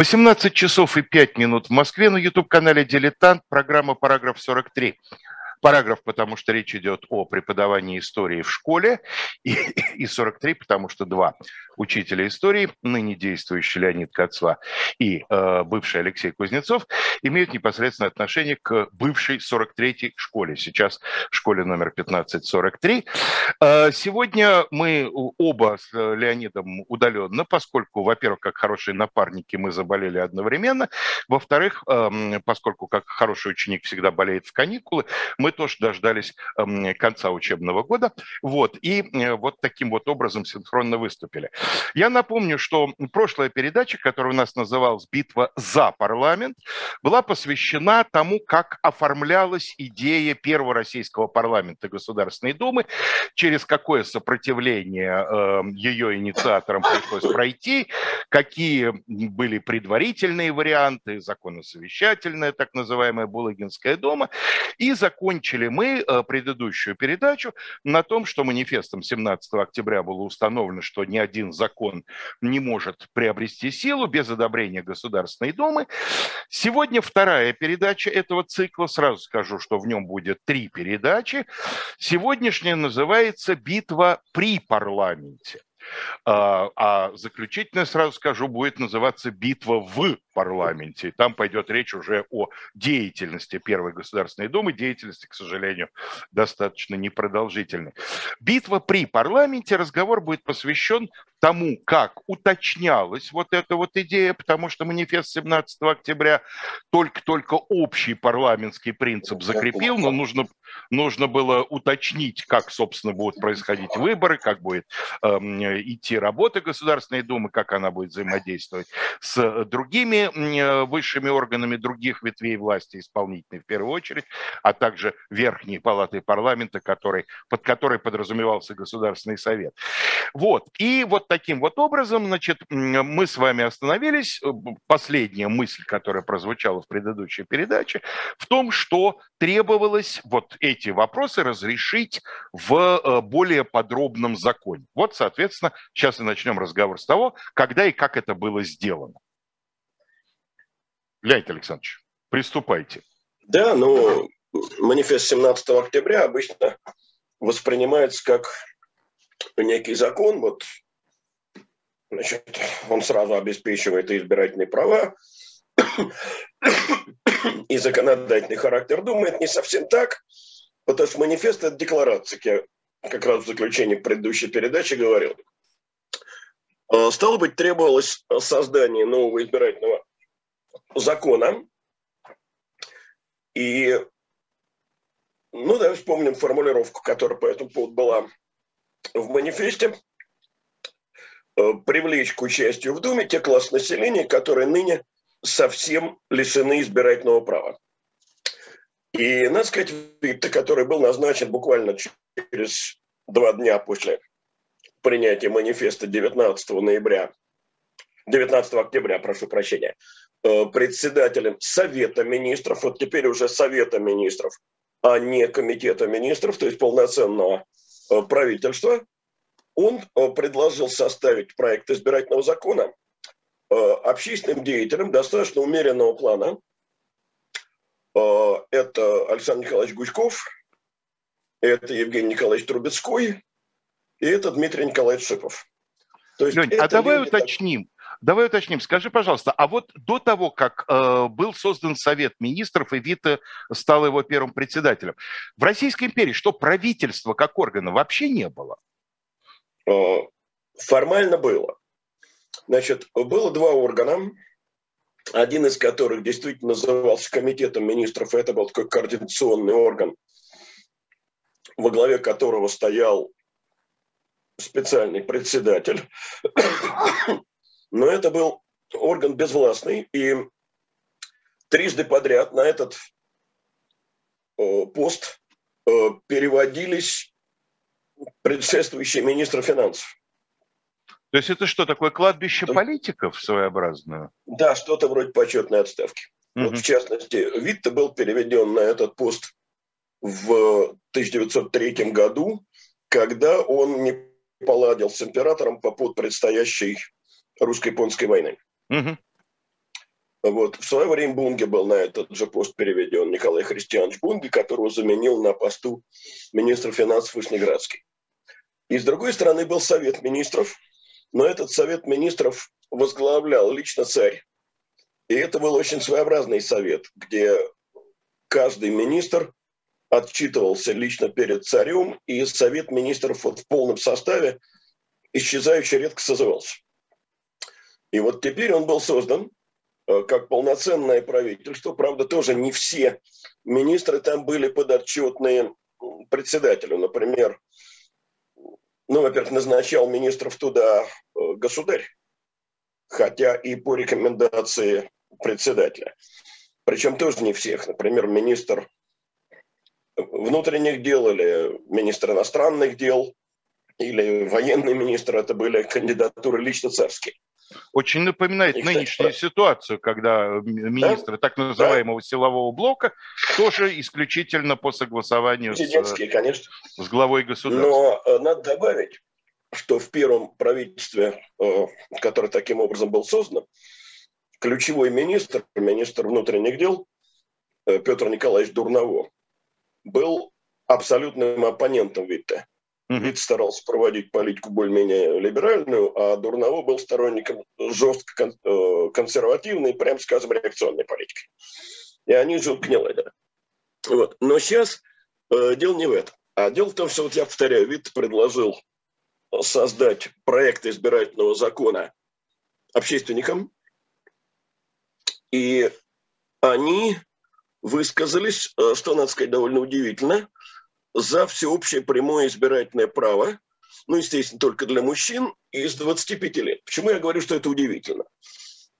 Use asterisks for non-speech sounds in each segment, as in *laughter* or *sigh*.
18 часов и 5 минут в Москве на YouTube-канале «Дилетант», программа «Параграф 43». Параграф, потому что речь идет о преподавании истории в школе, и, и 43, потому что два учителя истории, ныне действующий Леонид Кацва и э, бывший Алексей Кузнецов, имеют непосредственное отношение к бывшей 43-й школе, сейчас школе номер 1543. Э, сегодня мы оба с Леонидом удаленно, поскольку, во-первых, как хорошие напарники мы заболели одновременно, во-вторых, э, поскольку как хороший ученик всегда болеет в каникулы, мы тоже дождались эм, конца учебного года. Вот, и э, вот таким вот образом синхронно выступили. Я напомню, что прошлая передача, которая у нас называлась «Битва за парламент», была посвящена тому, как оформлялась идея первого российского парламента Государственной Думы, через какое сопротивление э, ее инициаторам пришлось пройти, какие были предварительные варианты, законосовещательная, так называемая Булагинская дума, и закон закончили мы э, предыдущую передачу на том, что манифестом 17 октября было установлено, что ни один закон не может приобрести силу без одобрения Государственной Думы. Сегодня вторая передача этого цикла. Сразу скажу, что в нем будет три передачи. Сегодняшняя называется «Битва при парламенте». А, а заключительная, сразу скажу, будет называться «Битва в парламенте». там пойдет речь уже о деятельности Первой Государственной Думы, деятельности, к сожалению, достаточно непродолжительной. Битва при парламенте, разговор будет посвящен тому, как уточнялась вот эта вот идея, потому что манифест 17 октября только-только общий парламентский принцип закрепил, но нужно, нужно было уточнить, как, собственно, будут происходить выборы, как будет э, идти работа Государственной Думы, как она будет взаимодействовать с другими высшими органами других ветвей власти, исполнительной в первую очередь, а также верхней палаты парламента, который, под которой подразумевался Государственный Совет. Вот. И вот таким вот образом, значит, мы с вами остановились. Э, последняя мысль, которая прозвучала в предыдущей передаче, в том, что требовалось вот эти вопросы разрешить в э, более подробном законе. Вот, соответственно, сейчас и начнем разговор с того, когда и как это было сделано. Леонид Александрович, приступайте. Да, ну, манифест 17 октября обычно воспринимается как некий закон, вот Значит, он сразу обеспечивает и избирательные права, и законодательный характер. Думает не совсем так, потому что манифест – это декларация, как я как раз в заключении предыдущей передачи говорил. А, стало быть, требовалось создание нового избирательного закона. И, ну, давай вспомним формулировку, которая по этому поводу была в манифесте. Э, привлечь к участию в Думе те классы населения, которые ныне совсем лишены избирательного права. И, надо сказать, Витте, который был назначен буквально через два дня после принятия манифеста 19 ноября, 19 октября, прошу прощения, э, председателем Совета министров, вот теперь уже Совета министров, а не Комитета министров, то есть полноценного э, правительства, он э, предложил составить проект избирательного закона э, общественным деятелям достаточно умеренного плана. Э, это Александр Николаевич Гучков, это Евгений Николаевич Трубецкой и это Дмитрий Николаевич Шипов. То есть Лень, а давай уточним. Давай уточним. Скажи, пожалуйста, а вот до того, как э, был создан Совет министров и Вита стал его первым председателем, в Российской империи что, правительства как органа вообще не было? Э, формально было. Значит, было два органа, один из которых действительно назывался Комитетом министров, это был такой координационный орган, во главе которого стоял специальный председатель. Но это был орган безвластный, и трижды подряд на этот э, пост э, переводились предшествующий министр финансов. То есть это что, такое кладбище что? политиков своеобразное? Да, что-то вроде почетной отставки. Угу. Вот в частности, Витте был переведен на этот пост в 1903 году, когда он не поладил с императором по поводу предстоящей русско-японской войны. Угу. Вот. В свое время Бунге был на этот же пост переведен, Николай Христианович Бунге, которого заменил на посту министра финансов Вышнеградский. И с другой стороны был Совет министров, но этот Совет министров возглавлял лично царь. И это был очень своеобразный совет, где каждый министр отчитывался лично перед царем, и Совет министров вот в полном составе исчезающе редко созывался. И вот теперь он был создан э, как полноценное правительство. Правда, тоже не все министры там были подотчетные председателю. Например, ну, во-первых, назначал министров туда э, государь, хотя и по рекомендации председателя. Причем тоже не всех. Например, министр внутренних дел или министр иностранных дел или военный министр, это были кандидатуры лично царские. Очень напоминает и, нынешнюю кстати, ситуацию, когда министры да? так называемого да? силового блока тоже исключительно по согласованию с, конечно. с главой государства. Но э, надо добавить, что в первом правительстве, э, которое таким образом был создан, ключевой министр, министр внутренних дел э, Петр Николаевич Дурново, был абсолютным оппонентом Витте. Вид старался проводить политику более-менее либеральную, а Дурново был сторонником жестко э, консервативной, прям скажем, реакционной политики. И они жутко не ладили. Вот. Но сейчас э, дело не в этом. А дело в том, что, вот я повторяю, Вит предложил создать проект избирательного закона общественникам, и они высказались, э, что, надо сказать, довольно удивительно – за всеобщее прямое избирательное право, ну, естественно, только для мужчин, из 25 лет. Почему я говорю, что это удивительно?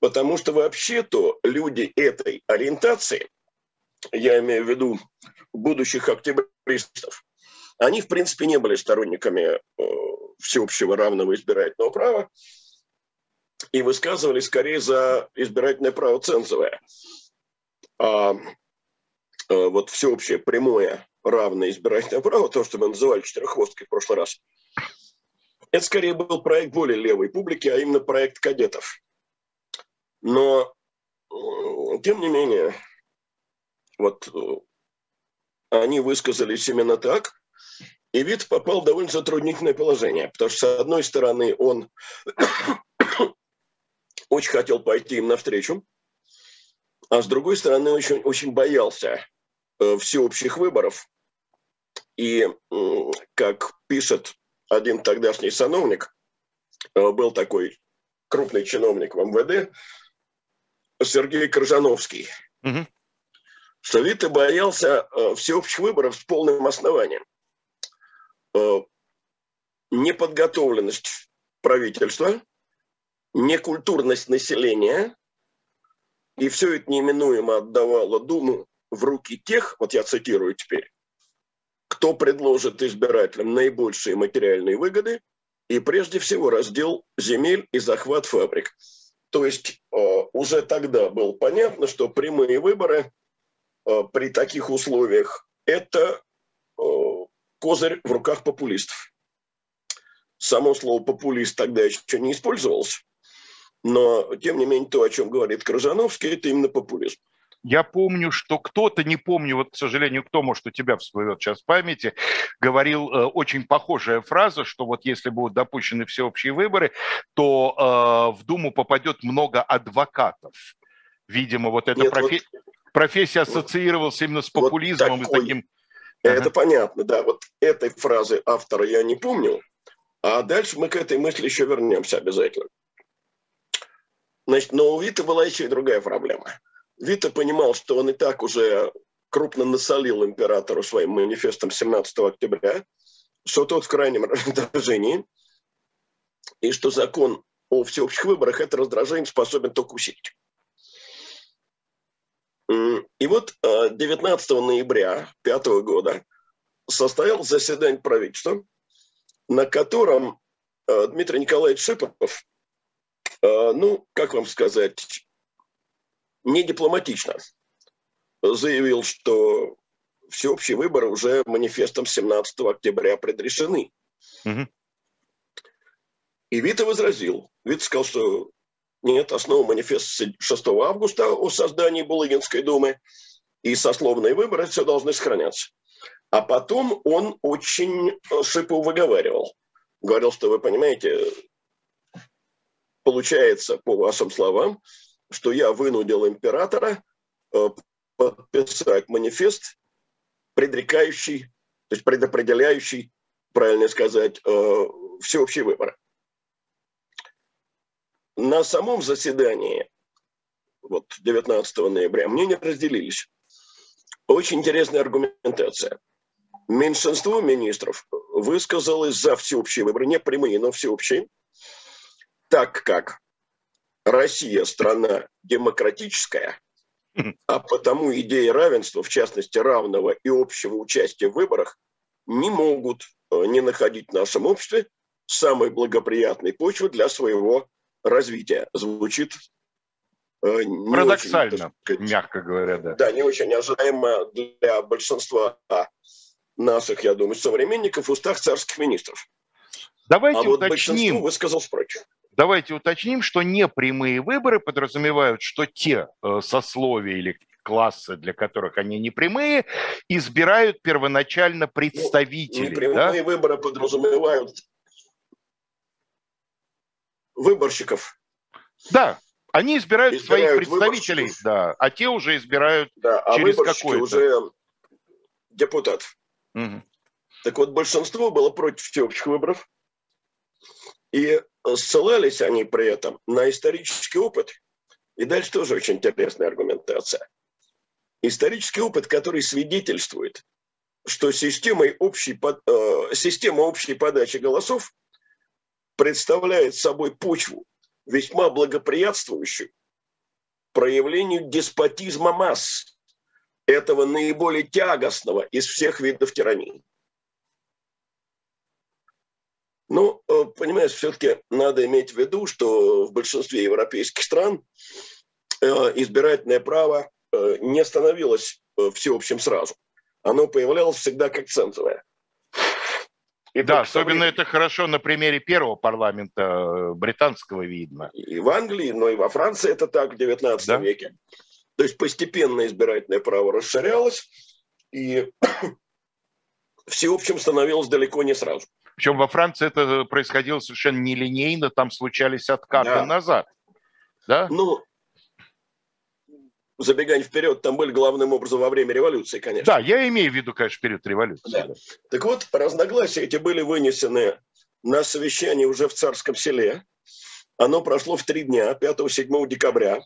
Потому что вообще-то люди этой ориентации, я имею в виду будущих октябристов, они, в принципе, не были сторонниками э, всеобщего равного избирательного права и высказывали скорее за избирательное право цензовое. А э, вот всеобщее прямое равное избирательное право, то, что мы называли четыреххвосткой в прошлый раз, это скорее был проект более левой публики, а именно проект кадетов. Но, тем не менее, вот э, они высказались именно так, и вид попал в довольно затруднительное положение, потому что, с одной стороны, он *coughs* очень хотел пойти им навстречу, а с другой стороны, очень, очень боялся Э, всеобщих выборов. И, как пишет один тогдашний сановник, э, был такой крупный чиновник в МВД, Сергей Крыжановский, угу. что Вита боялся э, всеобщих выборов с полным основанием. Неподготовленность правительства, некультурность населения, и все это неминуемо отдавало Думу в руки тех, вот я цитирую теперь, кто предложит избирателям наибольшие материальные выгоды и прежде всего раздел земель и захват фабрик. То есть э, уже тогда было понятно, что прямые выборы э, при таких условиях – это э, козырь в руках популистов. Само слово «популист» тогда еще не использовалось, но, тем не менее, то, о чем говорит Крыжановский, это именно популизм. Я помню, что кто-то, не помню, вот, к сожалению, кто, может, у тебя всплывет сейчас в памяти, говорил э, очень похожая фраза, что вот если будут допущены всеобщие выборы, то э, в Думу попадет много адвокатов. Видимо, вот эта Нет, профи... вот, профессия ассоциировалась вот, именно с популизмом вот такой, и таким... Это ага. понятно, да. Вот этой фразы автора я не помню, а дальше мы к этой мысли еще вернемся обязательно. Значит, но у Вита была еще и другая проблема – Вита понимал, что он и так уже крупно насолил императору своим манифестом 17 октября, что тот в крайнем раздражении, и что закон о всеобщих выборах это раздражение способен только усилить. И вот 19 э, ноября 5 года состоялось заседание правительства, на котором э, Дмитрий Николаевич Шипов, э, ну, как вам сказать, не дипломатично заявил, что всеобщие выборы уже манифестом 17 октября предрешены. Угу. И Вита возразил. Вита сказал, что Нет, основа манифеста 6 августа о создании Булыгинской думы и сословные выборы все должны сохраняться. А потом он очень э, Шипов выговаривал. Говорил, что вы понимаете, получается, по вашим словам, что я вынудил императора э, подписать манифест, предрекающий, то есть предопределяющий, правильно сказать, э, всеобщие выборы. На самом заседании, вот 19 ноября, мнения разделились. Очень интересная аргументация. Меньшинство министров высказалось за всеобщие выборы, не прямые, но всеобщие, так как Россия страна демократическая, а потому идеи равенства, в частности равного и общего участия в выборах, не могут э, не находить в нашем обществе самой благоприятной почвы для своего развития. Звучит э, Парадоксально, очень, мягко говоря, да. Да, не очень ожидаемо для большинства наших, я думаю, современников в устах царских министров. Давайте а вот уточним. высказал спрочь. Давайте уточним, что непрямые выборы подразумевают, что те э, сословия или классы, для которых они непрямые, избирают первоначально ну, представителей. Ну, непрямые да? выборы подразумевают выборщиков. Да, они избирают, избирают своих представителей, да, а те уже избирают да, а через какой-то... уже депутат. Угу. Так вот, большинство было против всеобщих выборов. И ссылались они при этом на исторический опыт. И дальше тоже очень интересная аргументация. Исторический опыт, который свидетельствует, что системой общей, э, система общей подачи голосов представляет собой почву, весьма благоприятствующую проявлению деспотизма масс, этого наиболее тягостного из всех видов тирании. Ну, э, понимаешь, все-таки надо иметь в виду, что в большинстве европейских стран э, избирательное право э, не становилось всеобщим сразу. Оно появлялось всегда как центовое. И да, особенно это хорошо на примере первого парламента британского видно. И в Англии, но и во Франции это так в 19 да? веке. То есть постепенно избирательное право расширялось, и *clears throat* всеобщим становилось далеко не сразу. Причем во Франции это происходило совершенно нелинейно, там случались откаты да. назад. Да? Ну, забегая вперед, там были главным образом во время революции, конечно. Да, я имею в виду, конечно, период революции. Да. Так вот, разногласия эти были вынесены на совещании уже в Царском селе. Оно прошло в три дня, 5-7 декабря.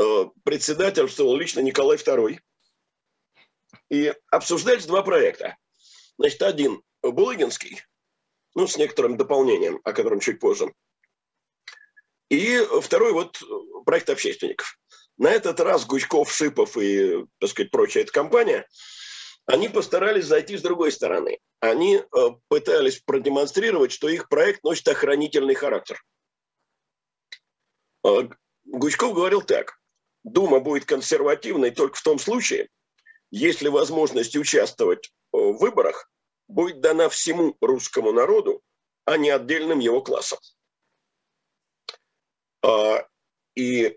Э, председательствовал лично Николай II. И обсуждались два проекта. Значит, один Булыгинский, ну, с некоторым дополнением, о котором чуть позже. И второй вот проект общественников. На этот раз Гучков, Шипов и, так сказать, прочая эта компания, они постарались зайти с другой стороны. Они э, пытались продемонстрировать, что их проект носит охранительный характер. Э, Гучков говорил так. Дума будет консервативной только в том случае, если возможность участвовать в выборах будет дана всему русскому народу, а не отдельным его классам. А, и э,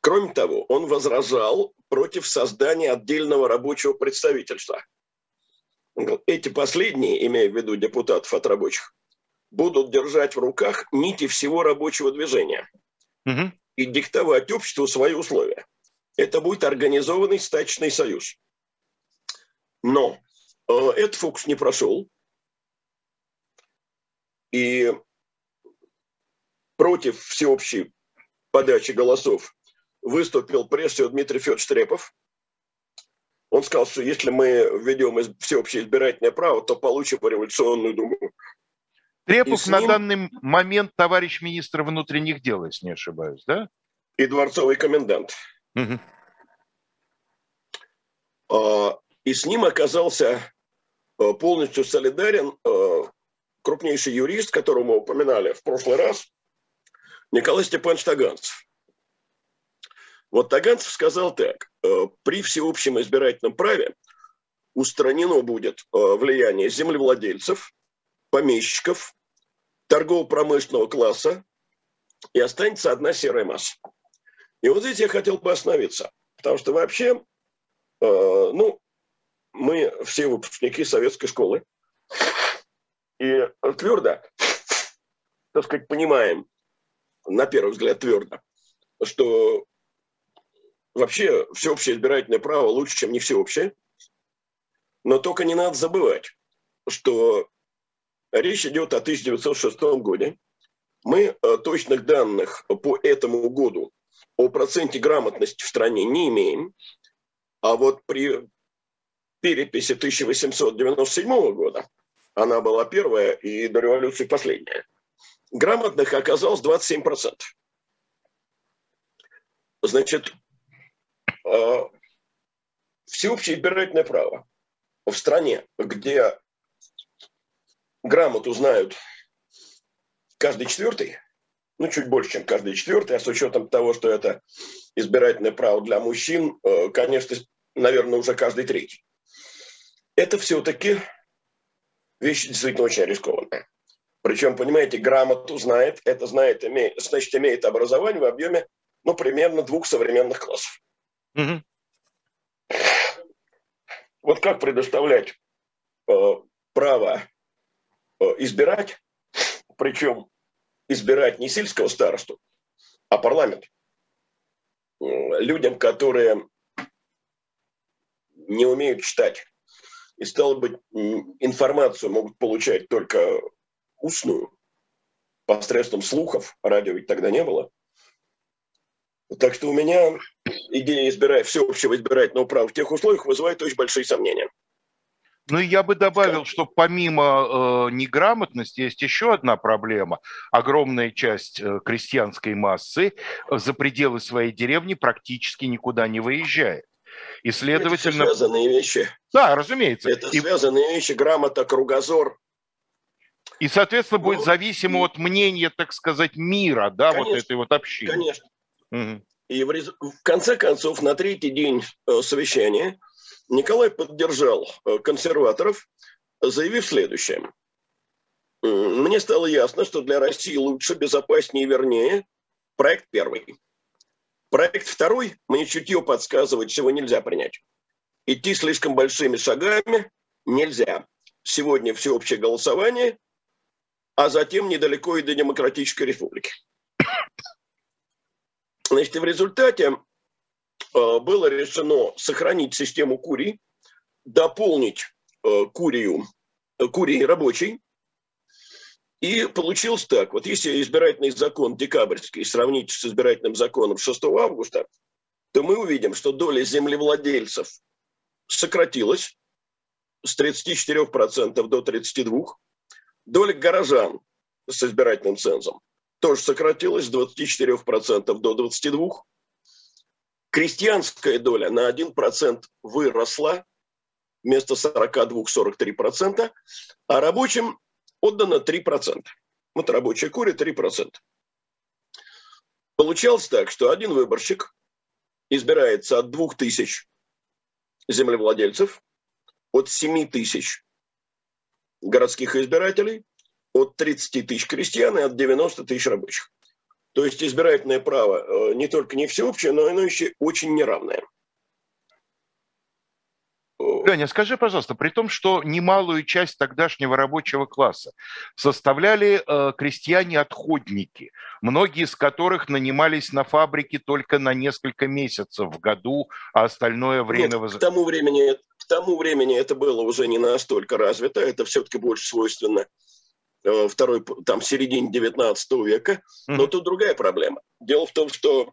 кроме того, он возражал против создания отдельного рабочего представительства. Эти последние, имея в виду депутатов от рабочих, будут держать в руках нити всего рабочего движения угу. и диктовать обществу свои условия. Это будет организованный стачный союз. Но этот фокус не прошел. И против всеобщей подачи голосов выступил прежде всего Дмитрий Федорович Трепов. Он сказал, что если мы введем всеобщее избирательное право, то получим революционную думу. Трепов ним... на данный момент товарищ министр внутренних дел, если не ошибаюсь, да? И дворцовый комендант. Угу. И с ним оказался Э, полностью солидарен э, крупнейший юрист, которого мы упоминали в прошлый раз, Николай Степанович Таганцев. Вот Таганцев сказал так, э, при всеобщем избирательном праве устранено будет влияние землевладельцев, помещиков, торгово-промышленного класса, и останется одна серая масса. И вот здесь я хотел бы остановиться, потому что вообще, э, ну, мы все выпускники советской школы, и твердо, так сказать, понимаем, на первый взгляд твердо, что вообще всеобщее избирательное право лучше, чем не всеобщее. Но только не надо забывать, что речь идет о 1906 годе. Мы э, точных данных по этому году о проценте грамотности в стране не имеем. А вот при переписи 1897 года, она была первая и до революции последняя, грамотных оказалось 27%. Значит, э, всеобщее избирательное право в стране, где грамоту знают каждый четвертый, ну, чуть больше, чем каждый четвертый, а с учетом того, что это избирательное право для мужчин, э, конечно, наверное, уже каждый третий. Это все-таки вещь действительно очень рискованная. Причем, понимаете, грамоту знает, это знает, имеет, значит, имеет образование в объеме, ну, примерно двух современных классов. Угу. Вот как предоставлять э, право э, избирать, причем избирать не сельского старосту, а парламент. Э, людям, которые не умеют читать. И, стало быть, информацию могут получать только устную, посредством слухов, радио ведь тогда не было. Так что у меня идея избирать всеобщего избирательного права в тех условиях вызывает очень большие сомнения. Ну, я бы добавил, что помимо э, неграмотности есть еще одна проблема. Огромная часть э, крестьянской массы за пределы своей деревни практически никуда не выезжает. И, следовательно... Это связанные вещи. Да, разумеется. Это и... связанные вещи, грамота, кругозор. И, соответственно, будет ну, зависимо и... от мнения, так сказать, мира, да, конечно, вот этой вот общины. Конечно. Угу. И в, рез... в конце концов, на третий день э, совещания Николай поддержал э, консерваторов, заявив следующее. Мне стало ясно, что для России лучше, безопаснее и вернее проект первый. Проект второй мне чутье подсказывает, чего нельзя принять. Идти слишком большими шагами нельзя. Сегодня всеобщее голосование, а затем недалеко и до демократической республики. Значит, в результате э, было решено сохранить систему курий, дополнить э, курию, э, курии рабочей, и получилось так. Вот если избирательный закон декабрьский сравнить с избирательным законом 6 августа, то мы увидим, что доля землевладельцев сократилась с 34% до 32%. Доля горожан с избирательным цензом тоже сократилась с 24% до 22%. Крестьянская доля на 1% выросла вместо 42-43%, а рабочим отдано 3%. Вот рабочая куря 3%. Получалось так, что один выборщик избирается от 2000 землевладельцев, от 7 тысяч городских избирателей, от 30 тысяч крестьян и от 90 тысяч рабочих. То есть избирательное право э, не только не всеобщее, но оно еще очень неравное. Леня, скажи, пожалуйста, при том, что немалую часть тогдашнего рабочего класса составляли э, крестьяне-отходники, многие из которых нанимались на фабрике только на несколько месяцев в году, а остальное время... Нет, к тому времени, к тому времени это было уже не настолько развито, это все-таки больше свойственно э, второй, там, середине 19 века, но mm-hmm. тут другая проблема. Дело в том, что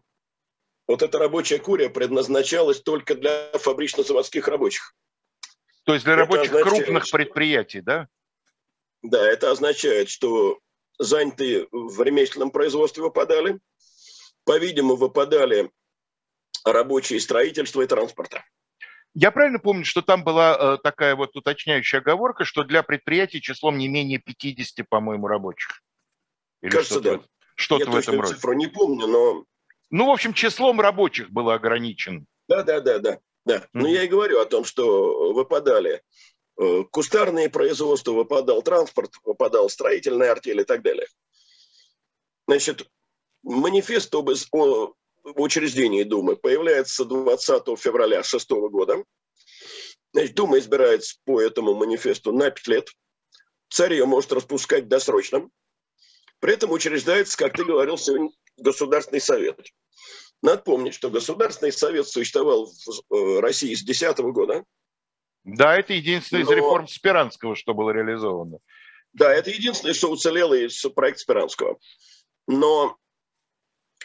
вот эта рабочая курия предназначалась только для фабрично-заводских рабочих. То есть для это рабочих означает, крупных предприятий, да? Да, это означает, что занятые в ремесленном производстве выпадали, по-видимому, выпадали рабочие строительства и транспорта. Я правильно помню, что там была э, такая вот уточняющая оговорка, что для предприятий числом не менее 50, по-моему, рабочих? Или Кажется, что-то, да. Что-то Я в этом роде. цифру не помню, но... Ну, в общем, числом рабочих было ограничено. Да, да, да, да. Да, но mm-hmm. я и говорю о том, что выпадали э, кустарные производства, выпадал транспорт, выпадал строительная артель и так далее. Значит, манифест об учреждении Думы появляется 20 февраля 2006 года. Значит, Дума избирается по этому манифесту на 5 лет. Царь ее может распускать досрочно. При этом учреждается, как ты говорил сегодня, Государственный совет. Надо помнить, что Государственный совет существовал в э, России с 2010 года. Да, это единственное Но... из реформ Спиранского, что было реализовано. Да, это единственное, что уцелело из проекта Спиранского. Но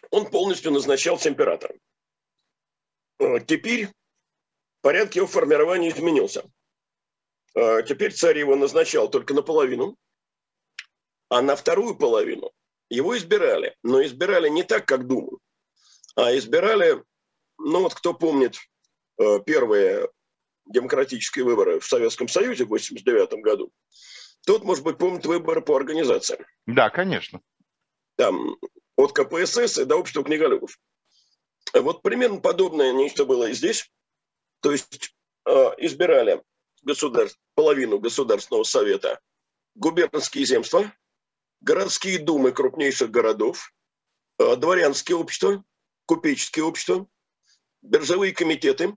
он полностью назначался императором. Э, теперь порядок его формирования изменился. Э, теперь царь его назначал только наполовину, а на вторую половину его избирали. Но избирали не так, как Думу, а избирали, ну вот кто помнит э, первые демократические выборы в Советском Союзе в 1989 году, тот, может быть, помнит выборы по организациям. Да, конечно. Там от КПСС и до общества книголюбов. Вот примерно подобное нечто было и здесь. То есть э, избирали государств, половину Государственного совета губернские земства, городские думы крупнейших городов, э, дворянские общества, купеческие общества, биржевые комитеты,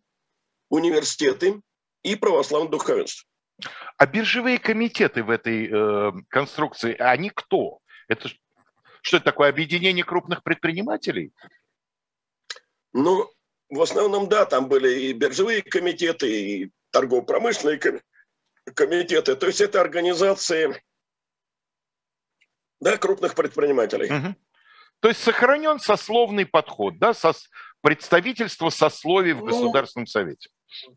университеты и православное духовенство. А биржевые комитеты в этой э, конструкции, они кто? Это что это такое, объединение крупных предпринимателей? Ну, в основном, да, там были и биржевые комитеты, и торгово-промышленные комитеты. То есть это организации да, крупных предпринимателей. Угу. То есть сохранен сословный подход, да, со, представительство сословий в ну, Государственном Совете.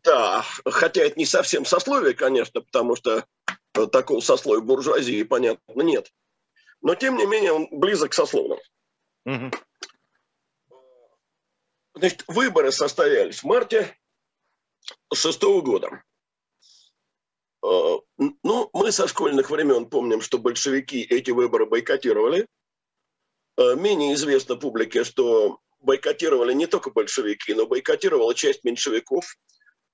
Да, хотя это не совсем сословие, конечно, потому что такого сословия буржуазии, понятно, нет но тем не менее он близок к сословным. Угу. Значит, выборы состоялись в марте шестого года. А, ну, мы со школьных времен помним, что большевики эти выборы бойкотировали. А, менее известно публике, что бойкотировали не только большевики, но бойкотировала часть меньшевиков,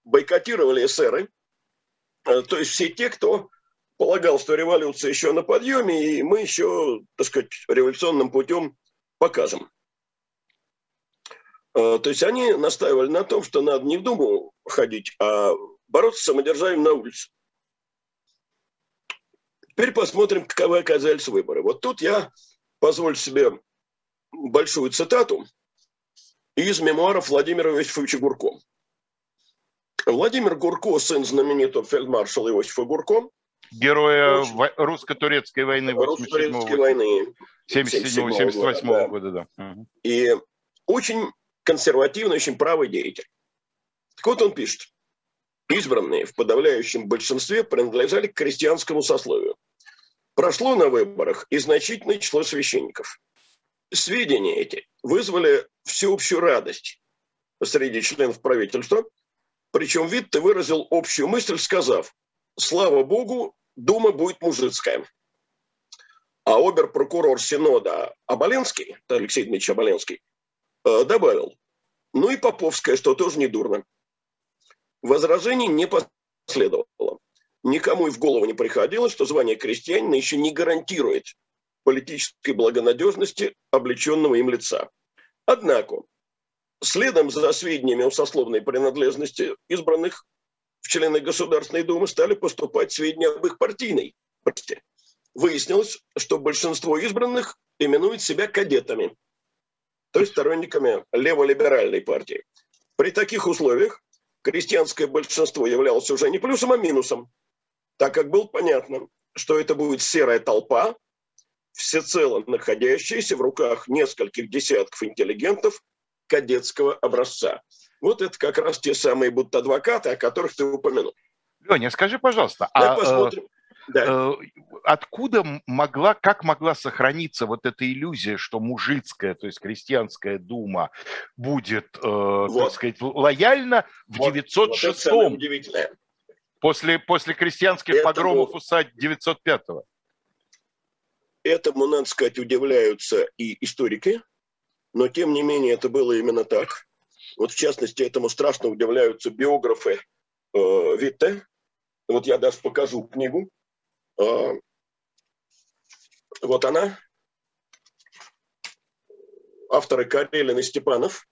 бойкотировали эсеры, а, то есть все те, кто полагал, что революция еще на подъеме, и мы еще, так сказать, революционным путем покажем. А, то есть они настаивали на том, что надо не в Думу ходить, а бороться с самодержавием на улице. Теперь посмотрим, каковы оказались выборы. Вот тут я позволю себе большую цитату из мемуаров Владимира Иосифовича Гурко. Владимир Гурко, сын знаменитого фельдмаршала Иосифа Гурко, Героя Очень... русско-турецкой войны 87 войны 77-78 года, года, да. И очень консервативный, очень правый деятель. Так вот он пишет. Избранные в подавляющем большинстве принадлежали к крестьянскому сословию. Прошло на выборах и значительное число священников. Сведения эти вызвали всеобщую радость среди членов правительства, причем Витте выразил общую мысль, сказав, слава богу, дума будет мужицкая. А обер-прокурор Синода Оболенский, Алексей Дмитриевич Оболенский, э, добавил, ну и Поповская, что тоже не дурно. Возражений не последовало. Никому и в голову не приходило, что звание крестьянина еще не гарантирует политической благонадежности облеченного им лица. Однако, следом за сведениями о сословной принадлежности избранных в члены Государственной Думы стали поступать сведения об их партийной партии. Выяснилось, что большинство избранных именует себя кадетами, то есть сторонниками леволиберальной партии. При таких условиях крестьянское большинство являлось уже не плюсом, а минусом, так как было понятно, что это будет серая толпа, всецело находящаяся в руках нескольких десятков интеллигентов кадетского образца. Вот это как раз те самые будто адвокаты, о которых ты упомянул. Леня, скажи, пожалуйста, а, посмотрим. Э, да. Э, откуда могла, как могла сохраниться вот эта иллюзия, что мужицкая, то есть крестьянская дума будет, э, вот. так сказать, лояльна в вот, 906-м? Вот после, после крестьянских Этому, погромов усадь 905-го. Этому, надо сказать, удивляются и историки, но тем не менее это было именно так. Вот в частности, этому страшно удивляются биографы э, Витте. Вот я даже покажу книгу. Э, вот она. авторы Карелин и Степанов.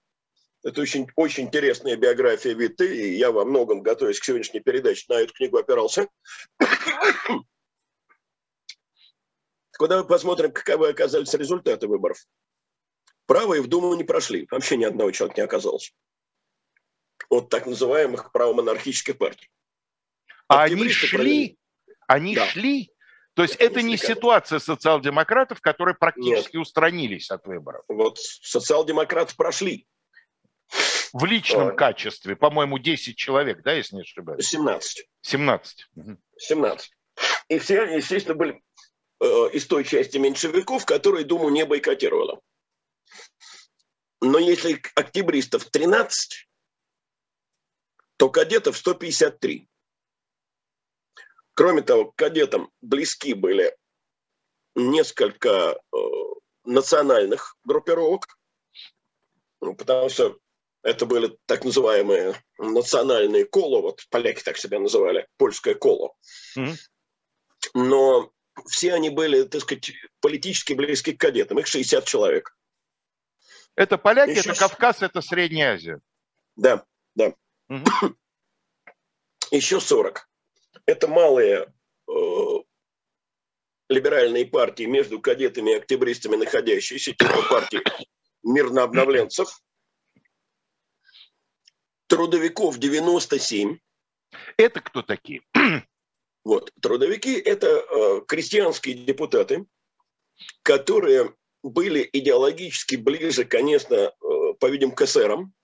Это очень, очень интересная биография Виты, и я во многом, готовясь к сегодняшней передаче, на эту книгу опирался. Куда мы посмотрим, каковы оказались результаты выборов. Правые в Думу не прошли. Вообще ни одного человека не оказалось. От так называемых правомонархических партий. А они шли? Провели. Они да. шли? То есть это не ситуация социал-демократов, которые практически Нет. устранились от выборов. Вот социал-демократы прошли. В личном качестве, по-моему, 10 человек, да, если не ошибаюсь? 17. 17. 17. И все естественно, были э, из той части меньшевиков, которые Думу не бойкотировала. Но если октябристов 13, то кадетов 153. Кроме того, к кадетам близки были несколько э, национальных группировок, ну, потому что это были так называемые национальные коло, вот поляки так себя называли, польское коло. Mm-hmm. Но все они были, так сказать, политически близки к кадетам, их 60 человек. Это поляки, Еще... это Кавказ, это Средняя Азия. Да, да. Угу. Еще 40 это малые э, либеральные партии между кадетами и октябристами, находящиеся, типа партии *clears throat* мирнообновленцев. Трудовиков 97. Это кто такие? *clears throat* Вот, трудовики – это э, крестьянские депутаты, которые были идеологически ближе, конечно, э, по-видимому, к эсерам.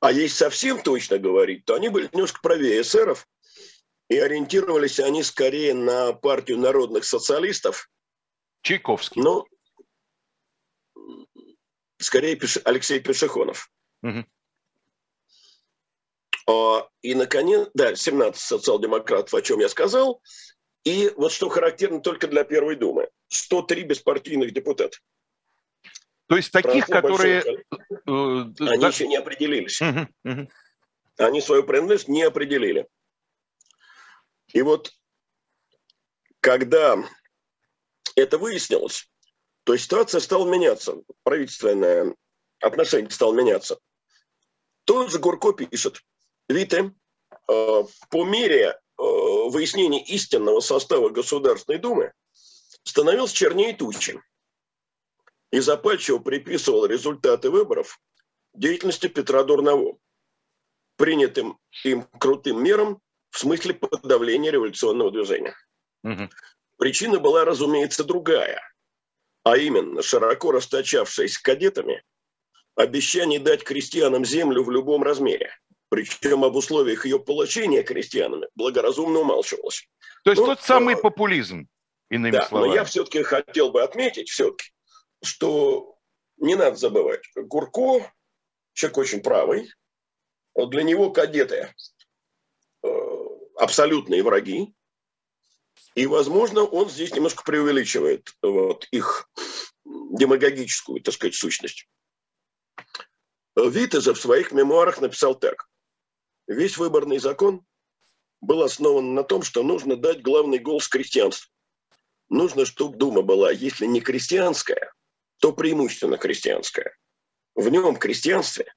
А если совсем точно говорить, то они были немножко правее эсеров – и ориентировались они скорее на партию народных социалистов. Чайковский. Ну, скорее Алексей Пешехонов. Угу. И, наконец, да, 17 социал-демократов, о чем я сказал. И вот что характерно только для Первой Думы. 103 беспартийных депутата. То есть таких, Прошло которые... Э, Они да? еще не определились. Угу, угу. Они свою принадлежность не определили. И вот когда это выяснилось, то ситуация стала меняться, правительственное отношение стало меняться. Тот же Гурко пишет, Вите, э, по мере э, выяснения истинного состава Государственной Думы становился чернее тучи и запальчиво приписывал результаты выборов деятельности Петра Дурново, принятым им крутым мерам в смысле подавления революционного движения. Угу. Причина была, разумеется, другая, а именно широко расточавшаяся кадетами обещание дать крестьянам землю в любом размере. Причем об условиях ее получения крестьянами благоразумно умалчивалось. То есть ну, тот самый а, популизм, иными да, словами. Но я все-таки хотел бы отметить, все-таки, что не надо забывать, Гурко, человек очень правый, для него кадеты абсолютные враги. И, возможно, он здесь немножко преувеличивает вот, их демагогическую, так сказать, сущность. Витеза в своих мемуарах написал так. Весь выборный закон был основан на том, что нужно дать главный голос крестьянству. Нужно, чтобы Дума была, если не крестьянская, то преимущественно крестьянская. В нем крестьянстве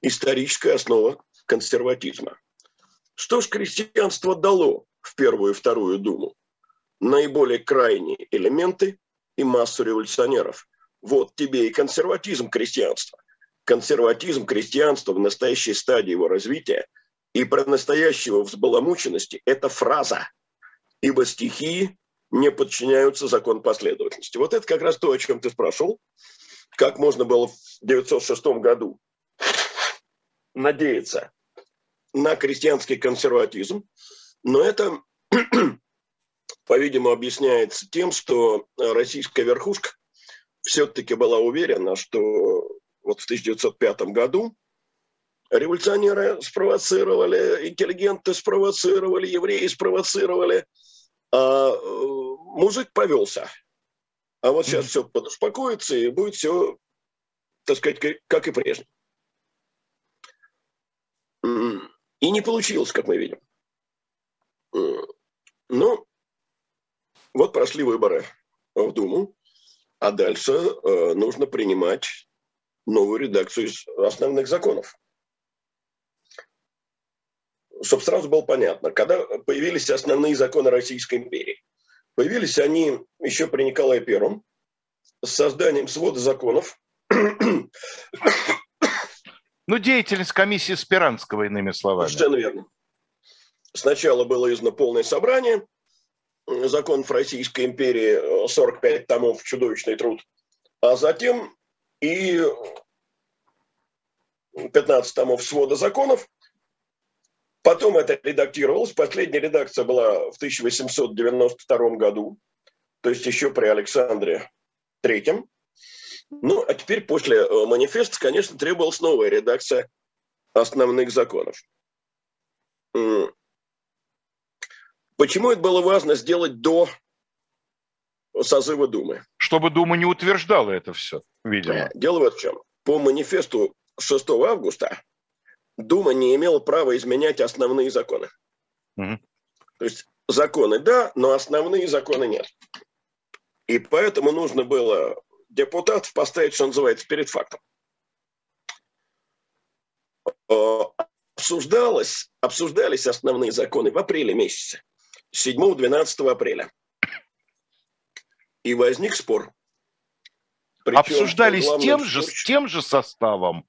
историческая основа консерватизма. Что ж крестьянство дало в первую и вторую думу? Наиболее крайние элементы и массу революционеров. Вот тебе и консерватизм крестьянства. Консерватизм крестьянства в настоящей стадии его развития и про настоящего взбаламученности – это фраза. Ибо стихии не подчиняются закон последовательности. Вот это как раз то, о чем ты спрашивал. Как можно было в 1906 году надеяться на крестьянский консерватизм, но это, *clears throat* по-видимому, объясняется тем, что российская верхушка все-таки была уверена, что вот в 1905 году революционеры спровоцировали, интеллигенты спровоцировали, евреи спровоцировали, а э, мужик повелся. А вот сейчас все подуспокоится и будет все, так сказать, как и прежде. И не получилось, как мы видим. Ну, вот прошли выборы в Думу. А дальше э, нужно принимать новую редакцию из основных законов. Чтобы сразу было понятно, когда появились основные законы Российской империи, появились они еще при Николае Первом с созданием свода законов. Ну, деятельность комиссии Спиранского, иными словами. Совершенно верно. Сначала было издано полное собрание законов Российской империи, 45 томов, чудовищный труд, а затем и 15 томов свода законов. Потом это редактировалось. Последняя редакция была в 1892 году, то есть еще при Александре Третьем. Ну, а теперь после э, манифеста, конечно, требовалась новая редакция основных законов. Почему это было важно сделать до созыва Думы? Чтобы Дума не утверждала это все, видимо. Дело вот в чем. По манифесту 6 августа Дума не имела права изменять основные законы. Угу. То есть законы да, но основные законы нет. И поэтому нужно было депутатов поставить, что называется, перед фактом. Э, обсуждалось, обсуждались основные законы в апреле месяце, 7-12 апреля. И возник спор. Причем Обсуждались тем же, с тем же составом,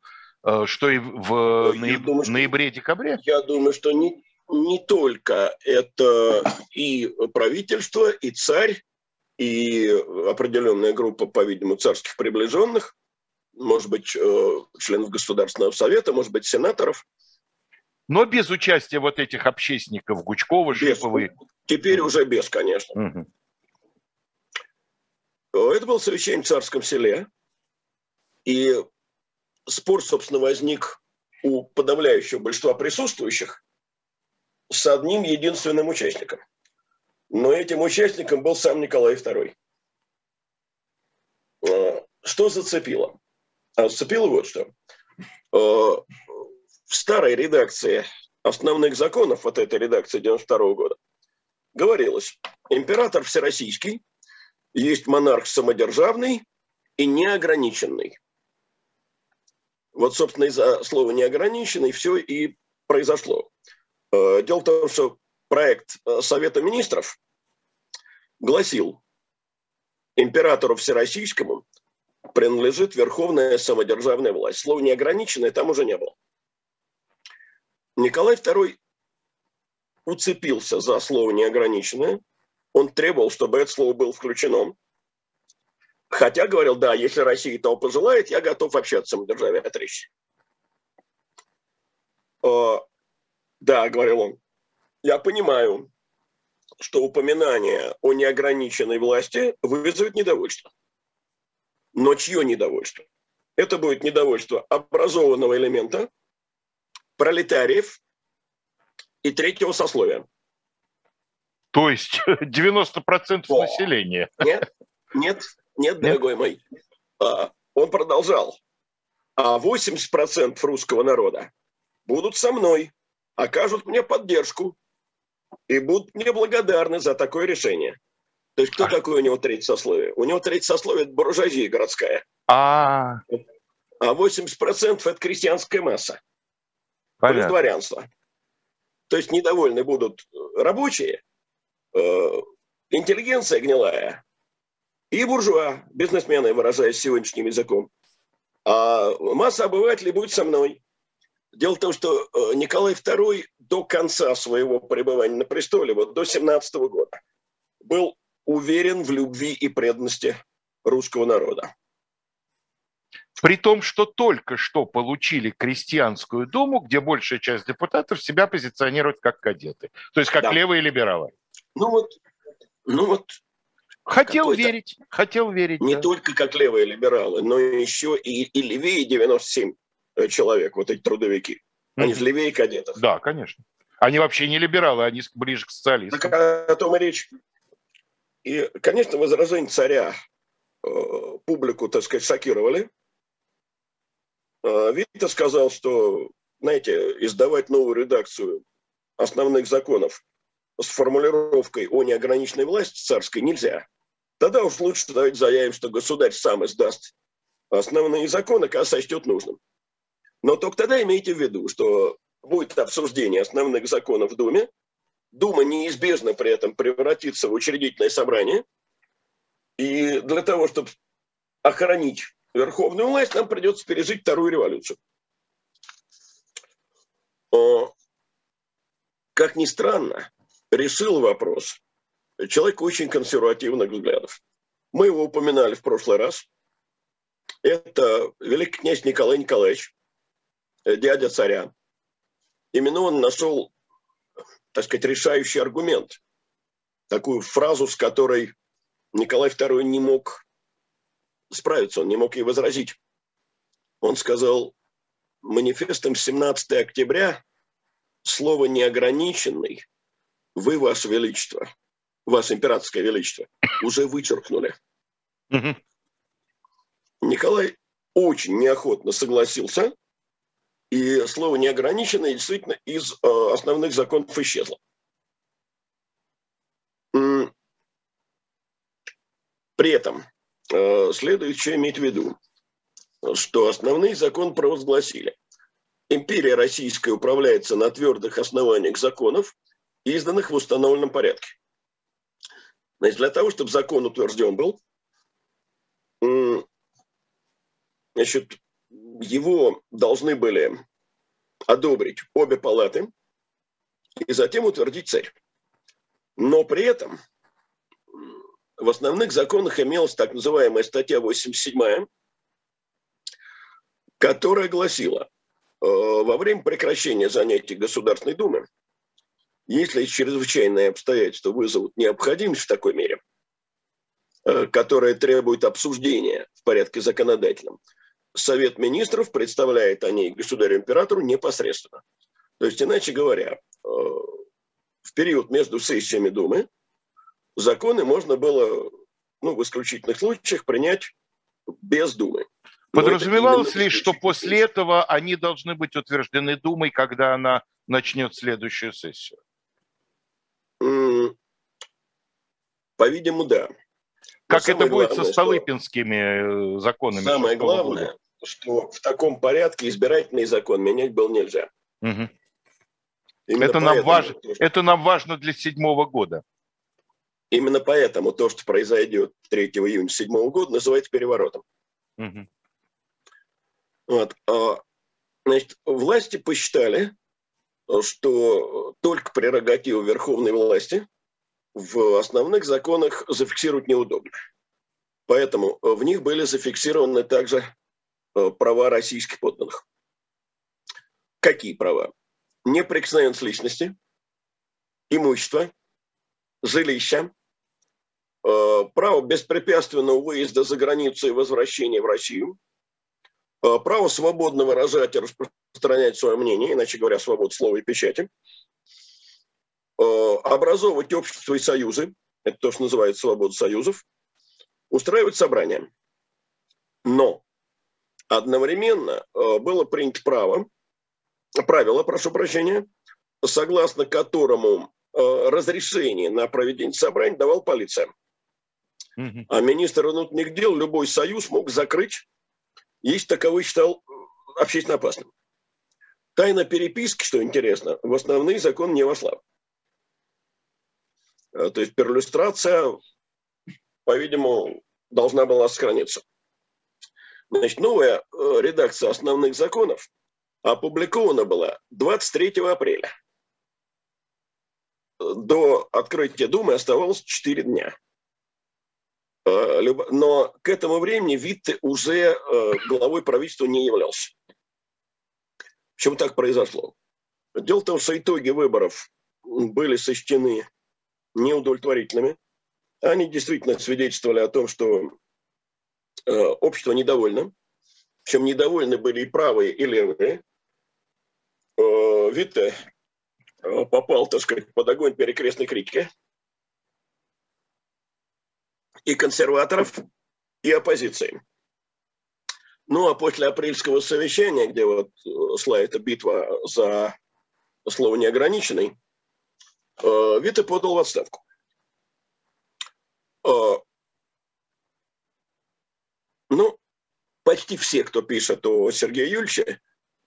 что и в ноябре-декабре? Я думаю, что не, не только это и правительство, и царь, и определенная группа, по-видимому, царских приближенных, может быть, э, членов Государственного совета, может быть, сенаторов. Но без участия вот этих общественников Гучкова, Шипова. Теперь уже без, конечно. Угу. Это было совещание в Царском селе. И спор, собственно, возник у подавляющего большинства присутствующих с одним единственным участником – но этим участником был сам Николай II. А, что зацепило? А зацепило вот что. А, в старой редакции основных законов, вот этой редакции 92 года, говорилось, император всероссийский, есть монарх самодержавный и неограниченный. Вот, собственно, из-за слова «неограниченный» все и произошло. Дело в том, что проект э, Совета Министров гласил, императору Всероссийскому принадлежит верховная самодержавная власть. Слово неограниченное там уже не было. Николай II уцепился за слово неограниченное. Он требовал, чтобы это слово было включено. Хотя говорил, да, если Россия того пожелает, я готов вообще от самодержавия отречься. Да, говорил он, я понимаю, что упоминание о неограниченной власти вызовет недовольство. Но чье недовольство? Это будет недовольство образованного элемента, пролетариев и третьего сословия. То есть *laughs* 90% О, населения. Нет, нет, нет, дорогой нет? мой. А, он продолжал. А 80% русского народа будут со мной, окажут мне поддержку, и будут мне благодарны за такое решение. То есть кто а... такой у него третье сословие? У него третье сословие – это буржуазия городская. А, а 80% – это крестьянская масса. Понятно. Плюс дворянство. То есть недовольны будут рабочие, э, интеллигенция гнилая и буржуа, бизнесмены, выражаясь сегодняшним языком. А масса обывателей будет со мной. Дело в том, что э, Николай II до конца своего пребывания на престоле, вот до 17 года, был уверен в любви и преданности русского народа. При том, что только что получили крестьянскую думу, где большая часть депутатов себя позиционирует как кадеты, то есть как да. левые либералы. Ну вот, ну вот. Хотел верить, хотел верить. Не да. только как левые либералы, но еще и, и левее 97 Э, человек, вот эти трудовики. Они же левее кадетов. Да, конечно. Они вообще не либералы, они ближе к социалистам. Так о том и речь. И, конечно, возражения царя э, публику, так сказать, шокировали. Э, Вита сказал, что, знаете, издавать новую редакцию основных законов с формулировкой о неограниченной власти царской нельзя. Тогда уж лучше давайте заявим, что государь сам издаст основные законы, когда сочтет нужным. Но только тогда имейте в виду, что будет обсуждение основных законов в Думе, Дума неизбежно при этом превратится в учредительное собрание, и для того, чтобы охранить верховную власть, нам придется пережить вторую революцию. Как ни странно, решил вопрос человек очень консервативных взглядов. Мы его упоминали в прошлый раз. Это великий князь Николай Николаевич, э, дядя царя. Именно он нашел, так сказать, решающий аргумент. Такую фразу, с которой Николай II не мог справиться, он не мог ей возразить. Он сказал, манифестом 17 октября слово «неограниченный» вы, Ваше Величество, Ваше Императорское Величество, уже вычеркнули. Николай очень неохотно согласился, и слово «неограниченное» действительно из э, основных законов исчезло. При этом э, следует еще иметь в виду, что основные законы провозгласили. Империя российская управляется на твердых основаниях законов, изданных в установленном порядке. Значит, для того, чтобы закон утвержден был, значит, его должны были одобрить обе палаты и затем утвердить царь. Но при этом в основных законах имелась так называемая статья 87, которая гласила, э, во время прекращения занятий Государственной Думы, если чрезвычайные обстоятельства вызовут необходимость в такой мере, э, которая требует обсуждения в порядке законодательном, Совет министров представляет о ней государю-императору непосредственно. То есть, иначе говоря, э, в период между сессиями Думы законы можно было ну, в исключительных случаях принять без Думы. Подразумевалось ли, что после этого они должны быть утверждены Думой, когда она начнет следующую сессию? По-видимому, да. Как это будет главное, со Столыпинскими э, законами? Самое главное, года? что в таком порядке избирательный закон менять было нельзя. Угу. Это нам, важно, то, что... это нам важно для седьмого года. Именно поэтому то, что произойдет 3 июня седьмого года, называется переворотом. Угу. Вот. А, значит, власти посчитали, что только прерогативу верховной власти в основных законах зафиксировать неудобно. Поэтому в них были зафиксированы также э, права российских подданных. Какие права? Неприкосновенность личности, имущество, жилища, э, право беспрепятственного выезда за границу и возвращения в Россию, э, право свободно выражать и распространять свое мнение, иначе говоря, свободу слова и печати, э, образовывать общества и союзы, это то, что называется свобода союзов, устраивать собрания. Но одновременно было принято право, правило, прошу прощения, согласно которому разрешение на проведение собраний давал полиция. А министр внутренних дел любой союз мог закрыть, если таковой считал общественно опасным. Тайна переписки, что интересно, в основные законы не вошла. А, то есть перлюстрация, по-видимому, должна была сохраниться. Значит, новая э, редакция основных законов опубликована была 23 апреля. До открытия Думы оставалось 4 дня. Э, но к этому времени Витте уже э, главой правительства не являлся. Почему так произошло? Дело в том, что итоги выборов были сочтены неудовлетворительными. Они действительно свидетельствовали о том, что э, общество недовольно. Причем недовольны были и правые, и левые. Витте попал, так сказать, под огонь перекрестной критики и консерваторов, и оппозиции. Ну, а после апрельского совещания, где вот э, шла эта битва за слово неограниченный, э, Вита подал в отставку. Э, Ну, почти все, кто пишет о Сергее Юльче,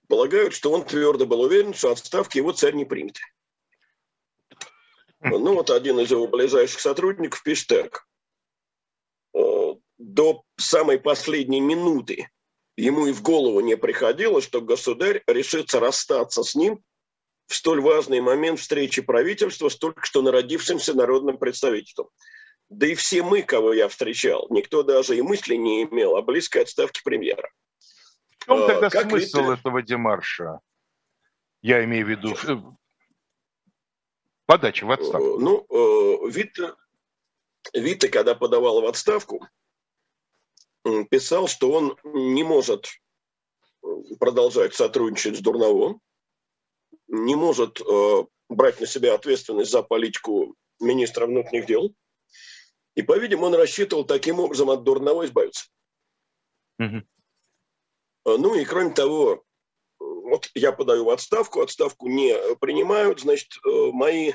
полагают, что он твердо был уверен, что отставки его царь не примет. *laughs* Ну, вот один из его ближайших сотрудников пишет так. «Э, до самой последней минуты ему и в голову не приходило, что государь решится расстаться с ним в столь важный момент встречи правительства с только что народившимся народным представительством. Да и все мы, кого я встречал, никто даже и мысли не имел о близкой отставке премьера. В чем тогда как смысл Витте... этого демарша? Я имею в виду э, подачи в отставку. Э, ну, э, Витте, Витте, когда подавал в отставку, писал, что он не может продолжать сотрудничать с Дурновым, не может брать на себя ответственность за политику министра внутренних дел. И, по-видимому, он рассчитывал таким образом от Дурного избавиться. Угу. Э, ну и кроме того, вот я подаю в отставку, отставку не принимают, значит, э, мои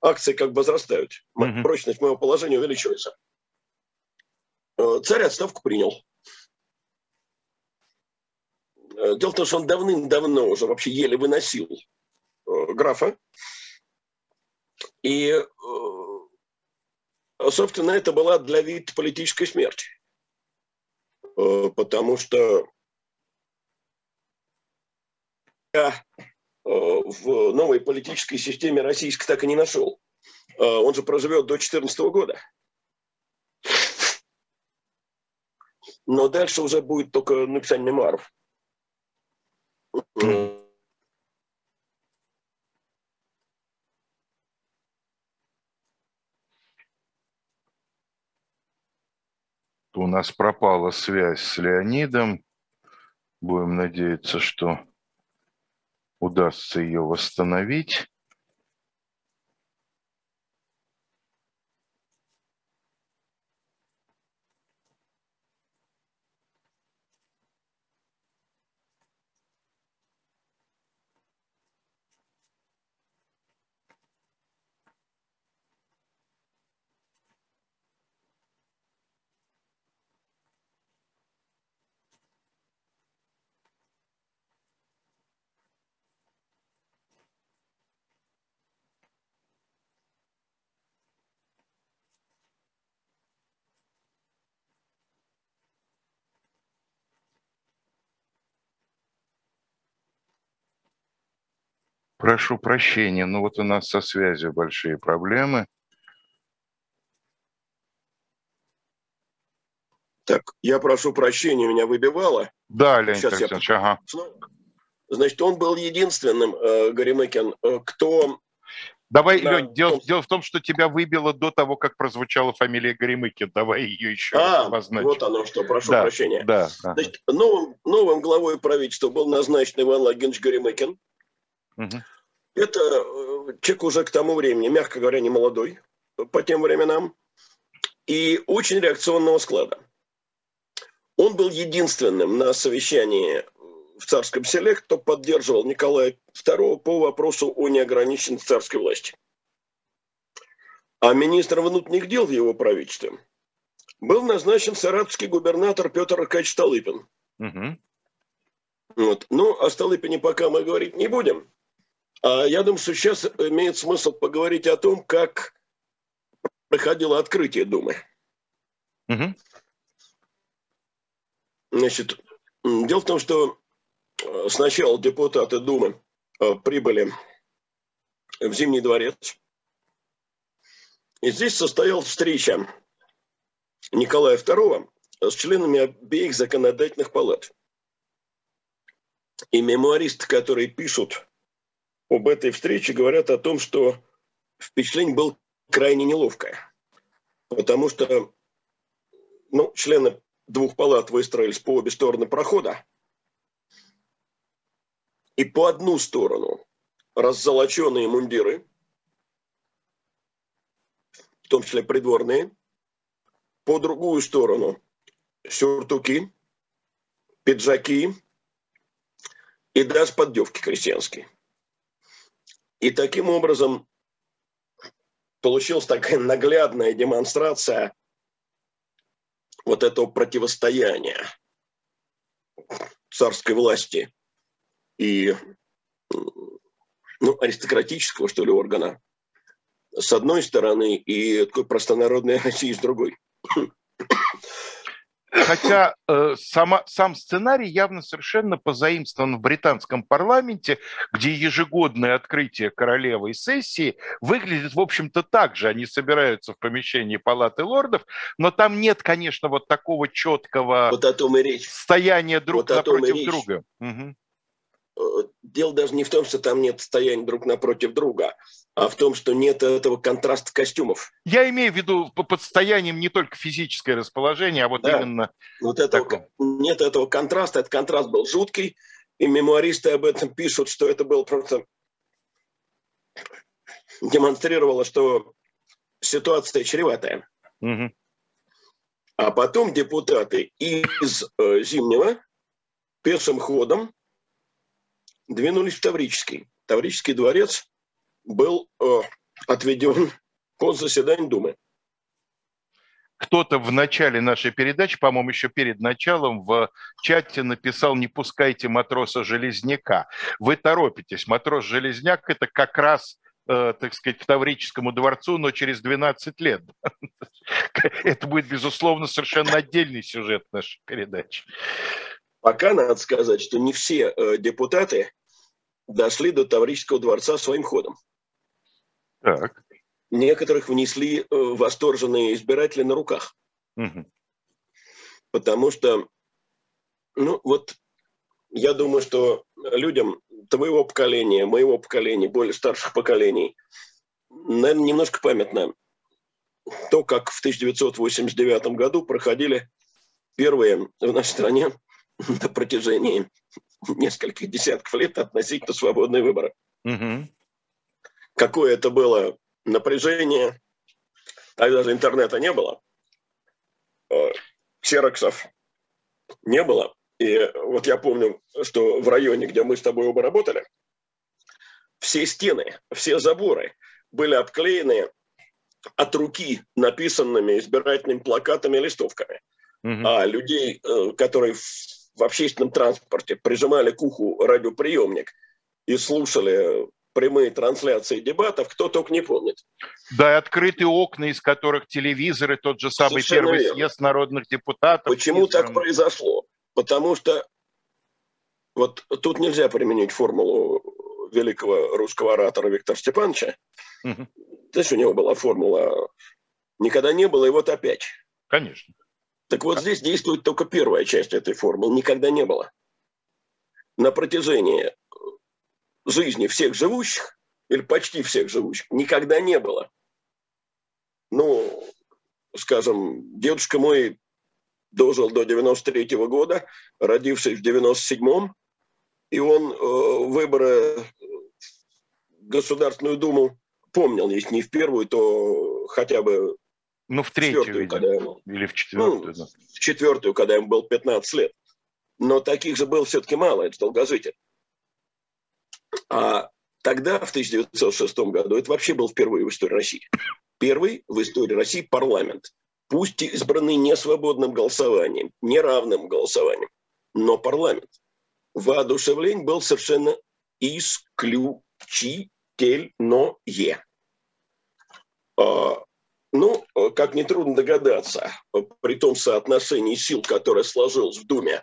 акции как бы возрастают, mm-hmm. прочность моего положения увеличивается. Э, царь отставку принял. Дело в том, что он давным-давно уже вообще еле выносил графа. И, собственно, это была для вид политической смерти. Потому что Э, в новой политической системе российской так и не нашел. Э, он же проживет до 2014 года. Но дальше уже будет только написание мемуаров. У нас пропала связь с Леонидом. Будем надеяться, что удастся ее восстановить. Прошу прощения, но вот у нас со связью большие проблемы. Так, я прошу прощения, меня выбивало. Да, Леонид Сейчас я... ага. Значит, он был единственным, э, Горемыкин, э, кто... Давай, да, Лень, дело, дело в том, что тебя выбило до того, как прозвучала фамилия Горемыкин. Давай ее еще а, раз обозначим. вот оно что, прошу да, прощения. Да, Значит, новым, новым главой правительства был назначен Иван Лагинович Горемыкин. Угу. Это э, человек уже к тому времени, мягко говоря, не молодой по тем временам и очень реакционного склада. Он был единственным на совещании в царском селе, кто поддерживал Николая II по вопросу о неограниченной царской власти. А министром внутренних дел в его правительстве был назначен саратовский губернатор Петр Аркадьевич Столыпин. Угу. Вот. Ну, о Столыпине пока мы говорить не будем. А я думаю, что сейчас имеет смысл поговорить о том, как проходило открытие Думы. Угу. Значит, дело в том, что э, сначала депутаты Думы э, прибыли в Зимний дворец. И здесь состоялась встреча Николая II с членами обеих законодательных палат. И мемуаристы, которые пишут об этой встрече говорят о том, что впечатление было крайне неловкое. Потому что ну, члены двух палат выстроились по обе стороны прохода. И по одну сторону раззолоченные мундиры, в том числе придворные, по другую сторону сюртуки, пиджаки и даже поддевки крестьянские. И таким образом получилась такая наглядная демонстрация вот этого противостояния царской власти и ну, аристократического, что ли, органа с одной стороны и такой простонародной *laughs* России с другой. Хотя э, сама, сам сценарий явно совершенно позаимствован в британском парламенте, где ежегодное открытие королевой сессии выглядит, в общем-то, так же. Они собираются в помещении палаты лордов, но там нет, конечно, вот такого четкого вот о том и речь. стояния друг вот напротив друга. Угу. Дело даже не в том, что там нет стояния друг напротив друга, а в том, что нет этого контраста костюмов. Я имею в виду под стоянием не только физическое расположение, а вот да. именно... Вот этого, нет этого контраста, этот контраст был жуткий, и мемуаристы об этом пишут, что это было просто... демонстрировало, что ситуация чреватая. Угу. А потом депутаты из э, Зимнего пешим ходом двинулись в Таврический. Таврический дворец был э, отведен *laughs* под заседание Думы. Кто-то в начале нашей передачи, по-моему, еще перед началом в чате написал «Не пускайте матроса-железняка». Вы торопитесь. Матрос-железняк – это как раз э, так сказать, к Таврическому дворцу, но через 12 лет. *laughs* Это будет, безусловно, совершенно отдельный сюжет нашей передачи. Пока надо сказать, что не все э, депутаты дошли до Таврического дворца своим ходом. Так. Некоторых внесли э, восторженные избиратели на руках. Угу. Потому что, ну вот, я думаю, что людям твоего поколения, моего поколения, более старших поколений, наверное, немножко памятно то, как в 1989 году проходили первые в нашей стране на протяжении нескольких десятков лет относительно свободные выборы. Угу. Какое это было напряжение. Тогда же интернета не было. Э, ксероксов не было. И вот я помню, что в районе, где мы с тобой оба работали, все стены, все заборы были обклеены от руки написанными избирательными плакатами и листовками. Угу. А людей, э, которые в общественном транспорте прижимали к уху радиоприемник и слушали прямые трансляции дебатов, кто только не помнит. Да, и открытые окна, из которых телевизоры, тот же самый Совершенно первый верно. съезд народных депутатов. Почему так произошло? Потому что вот тут нельзя применить формулу великого русского оратора Виктора Степановича. Угу. Здесь у него была формула «никогда не было, и вот опять». Конечно. Так вот здесь действует только первая часть этой формулы. Никогда не было. На протяжении жизни всех живущих, или почти всех живущих, никогда не было. Ну, скажем, дедушка мой дожил до 93 -го года, родившись в 97-м, и он э, выборы в Государственную Думу помнил, если не в первую, то хотя бы ну, в третью, четвертую, когда ему, Или в четвертую. Ну, да. В четвертую, когда ему был 15 лет. Но таких же было все-таки мало, это долгожитель. А тогда, в 1906 году, это вообще был впервые в истории России. Первый в истории России парламент. Пусть избранный не свободным голосованием, не равным голосованием, но парламент. Воодушевление был совершенно исключительное. А ну, как нетрудно догадаться, при том соотношении сил, которое сложилось в Думе,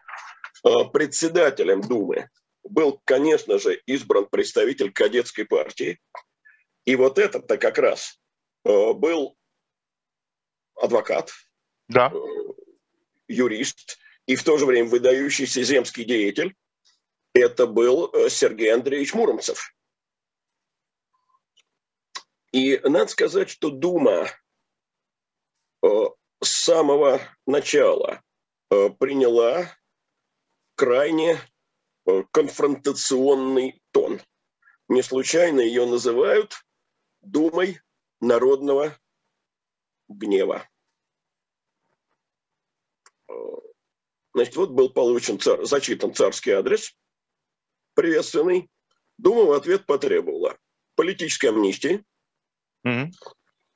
э, председателем Думы был, конечно же, избран представитель кадетской партии. И вот этот-то как раз э, был адвокат, да. Э, юрист и в то же время выдающийся земский деятель. Это был Сергей Андреевич Муромцев. И надо сказать, что Дума Э, с самого начала э, приняла крайне э, конфронтационный тон. Не случайно ее называют Думой народного гнева. Значит, вот был получен цар, зачитан царский адрес, приветственный. Дума в ответ потребовала политической амнистии, угу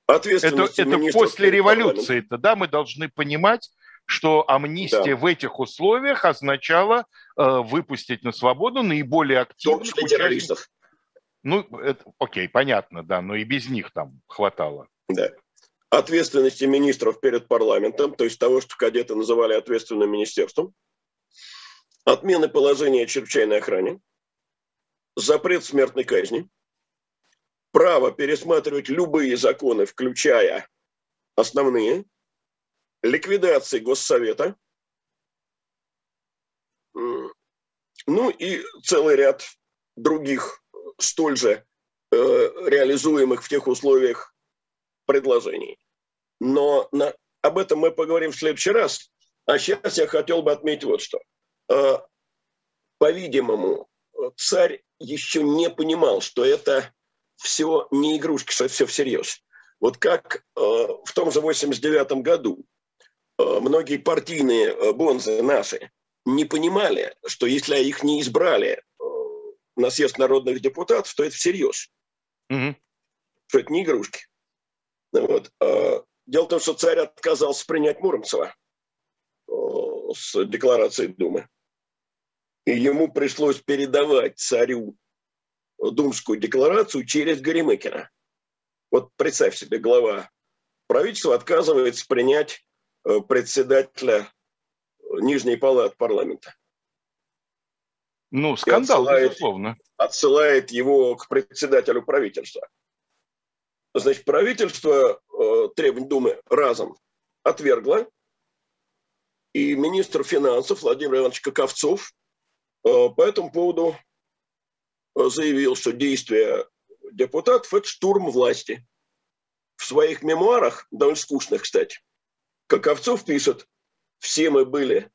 это, это после революции-то, да, мы должны понимать, что амнистия да. в этих условиях означала э, выпустить на свободу наиболее активных террористов. Ну, это, окей, понятно, да, но и без них там хватало. Да. Ответственности министров перед парламентом, то есть того, что кадеты называли ответственным министерством. Отмены положения о чрезвычайной охране. Запрет смертной казни. Право пересматривать любые законы, включая основные. Ликвидации Госсовета. Ну и целый ряд других столь же э, реализуемых в тех условиях предложений. Но на, об этом мы поговорим в следующий раз. А сейчас я хотел бы отметить вот что. Э, по-видимому, царь еще не понимал, что это все не игрушки, что это все всерьез. Вот как э, в том же 89 году многие партийные э, бонзы наши не понимали, что если их не избрали на съезд народных депутатов, то это всерьез. Угу. Что это не игрушки. Вот. А, дело в том, что царь отказался принять Муромцева с декларацией Думы. И ему пришлось передавать царю думскую декларацию через Горемыкина. Вот представь себе, глава правительства отказывается принять э, председателя Нижней палаты парламента. Ну, скандал, отсылает, безусловно. Отсылает его к председателю правительства. Значит, правительство э, требования Думы разом отвергло, и министр финансов Владимир Иванович Каковцов э, по этому поводу э, заявил, что действия депутатов – это штурм власти. В своих мемуарах, довольно скучных, кстати, Каковцов пишет, все мы были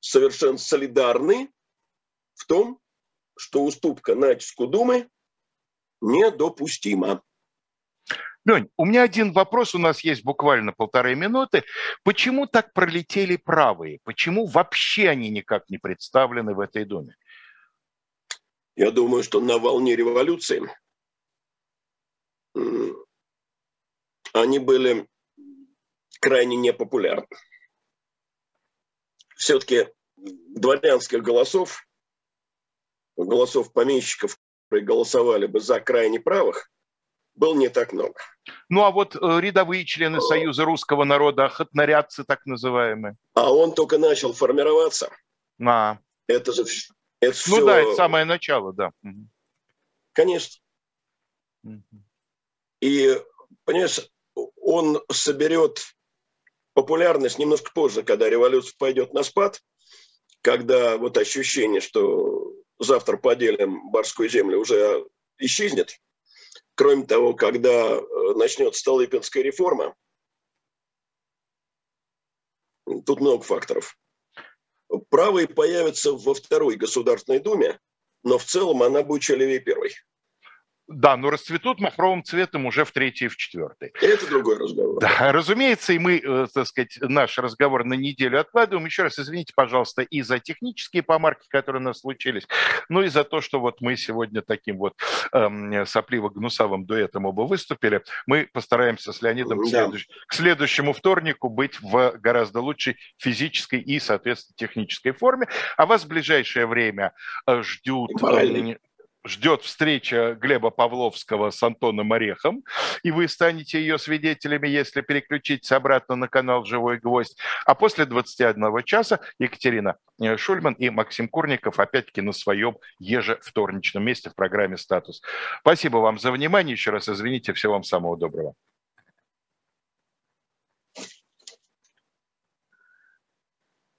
совершенно солидарны в том, что уступка натиску Думы недопустима. Лень, у меня один вопрос, у нас есть буквально полторы минуты. Почему так пролетели правые? Почему вообще они никак не представлены в этой Думе? Я думаю, что на волне революции они были крайне непопулярны. Все-таки дворянских голосов голосов помещиков, которые голосовали бы за крайне правых, было не так много. Ну а вот э, рядовые члены Союза русского народа, охотнорядцы так называемые. А он только начал формироваться. А. Это же это Ну все... да, это самое начало, да. Конечно. И, понимаешь, он соберет популярность немножко позже, когда революция пойдет на спад, когда вот ощущение, что завтра поделим барскую землю, уже исчезнет. Кроме того, когда э, начнется Столыпинская реформа, тут много факторов. Правые появятся во второй Государственной Думе, но в целом она будет еще левее первой. Да, но расцветут махровым цветом уже в третьей и в четвертой. Это другой разговор. Да, *laughs* разумеется, и мы, э, так сказать, наш разговор на неделю откладываем. Еще раз извините, пожалуйста, и за технические помарки, которые у нас случились, ну и за то, что вот мы сегодня таким вот эм, сопливо-гнусавым дуэтом оба выступили. Мы постараемся с Леонидом да. к, следующ... к следующему вторнику быть в гораздо лучшей физической и, соответственно, технической форме. А вас в ближайшее время э, ждут ждет встреча Глеба Павловского с Антоном Орехом, и вы станете ее свидетелями, если переключитесь обратно на канал «Живой гвоздь». А после 21 часа Екатерина э, Шульман и Максим Курников опять-таки на своем ежевторничном месте в программе «Статус». Спасибо вам за внимание. Еще раз извините. Всего вам самого доброго.